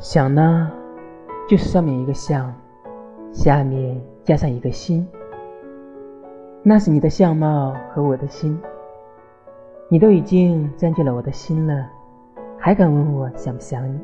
想呢，就是上面一个相，下面加上一个心。那是你的相貌和我的心。你都已经占据了我的心了，还敢问我想不想你？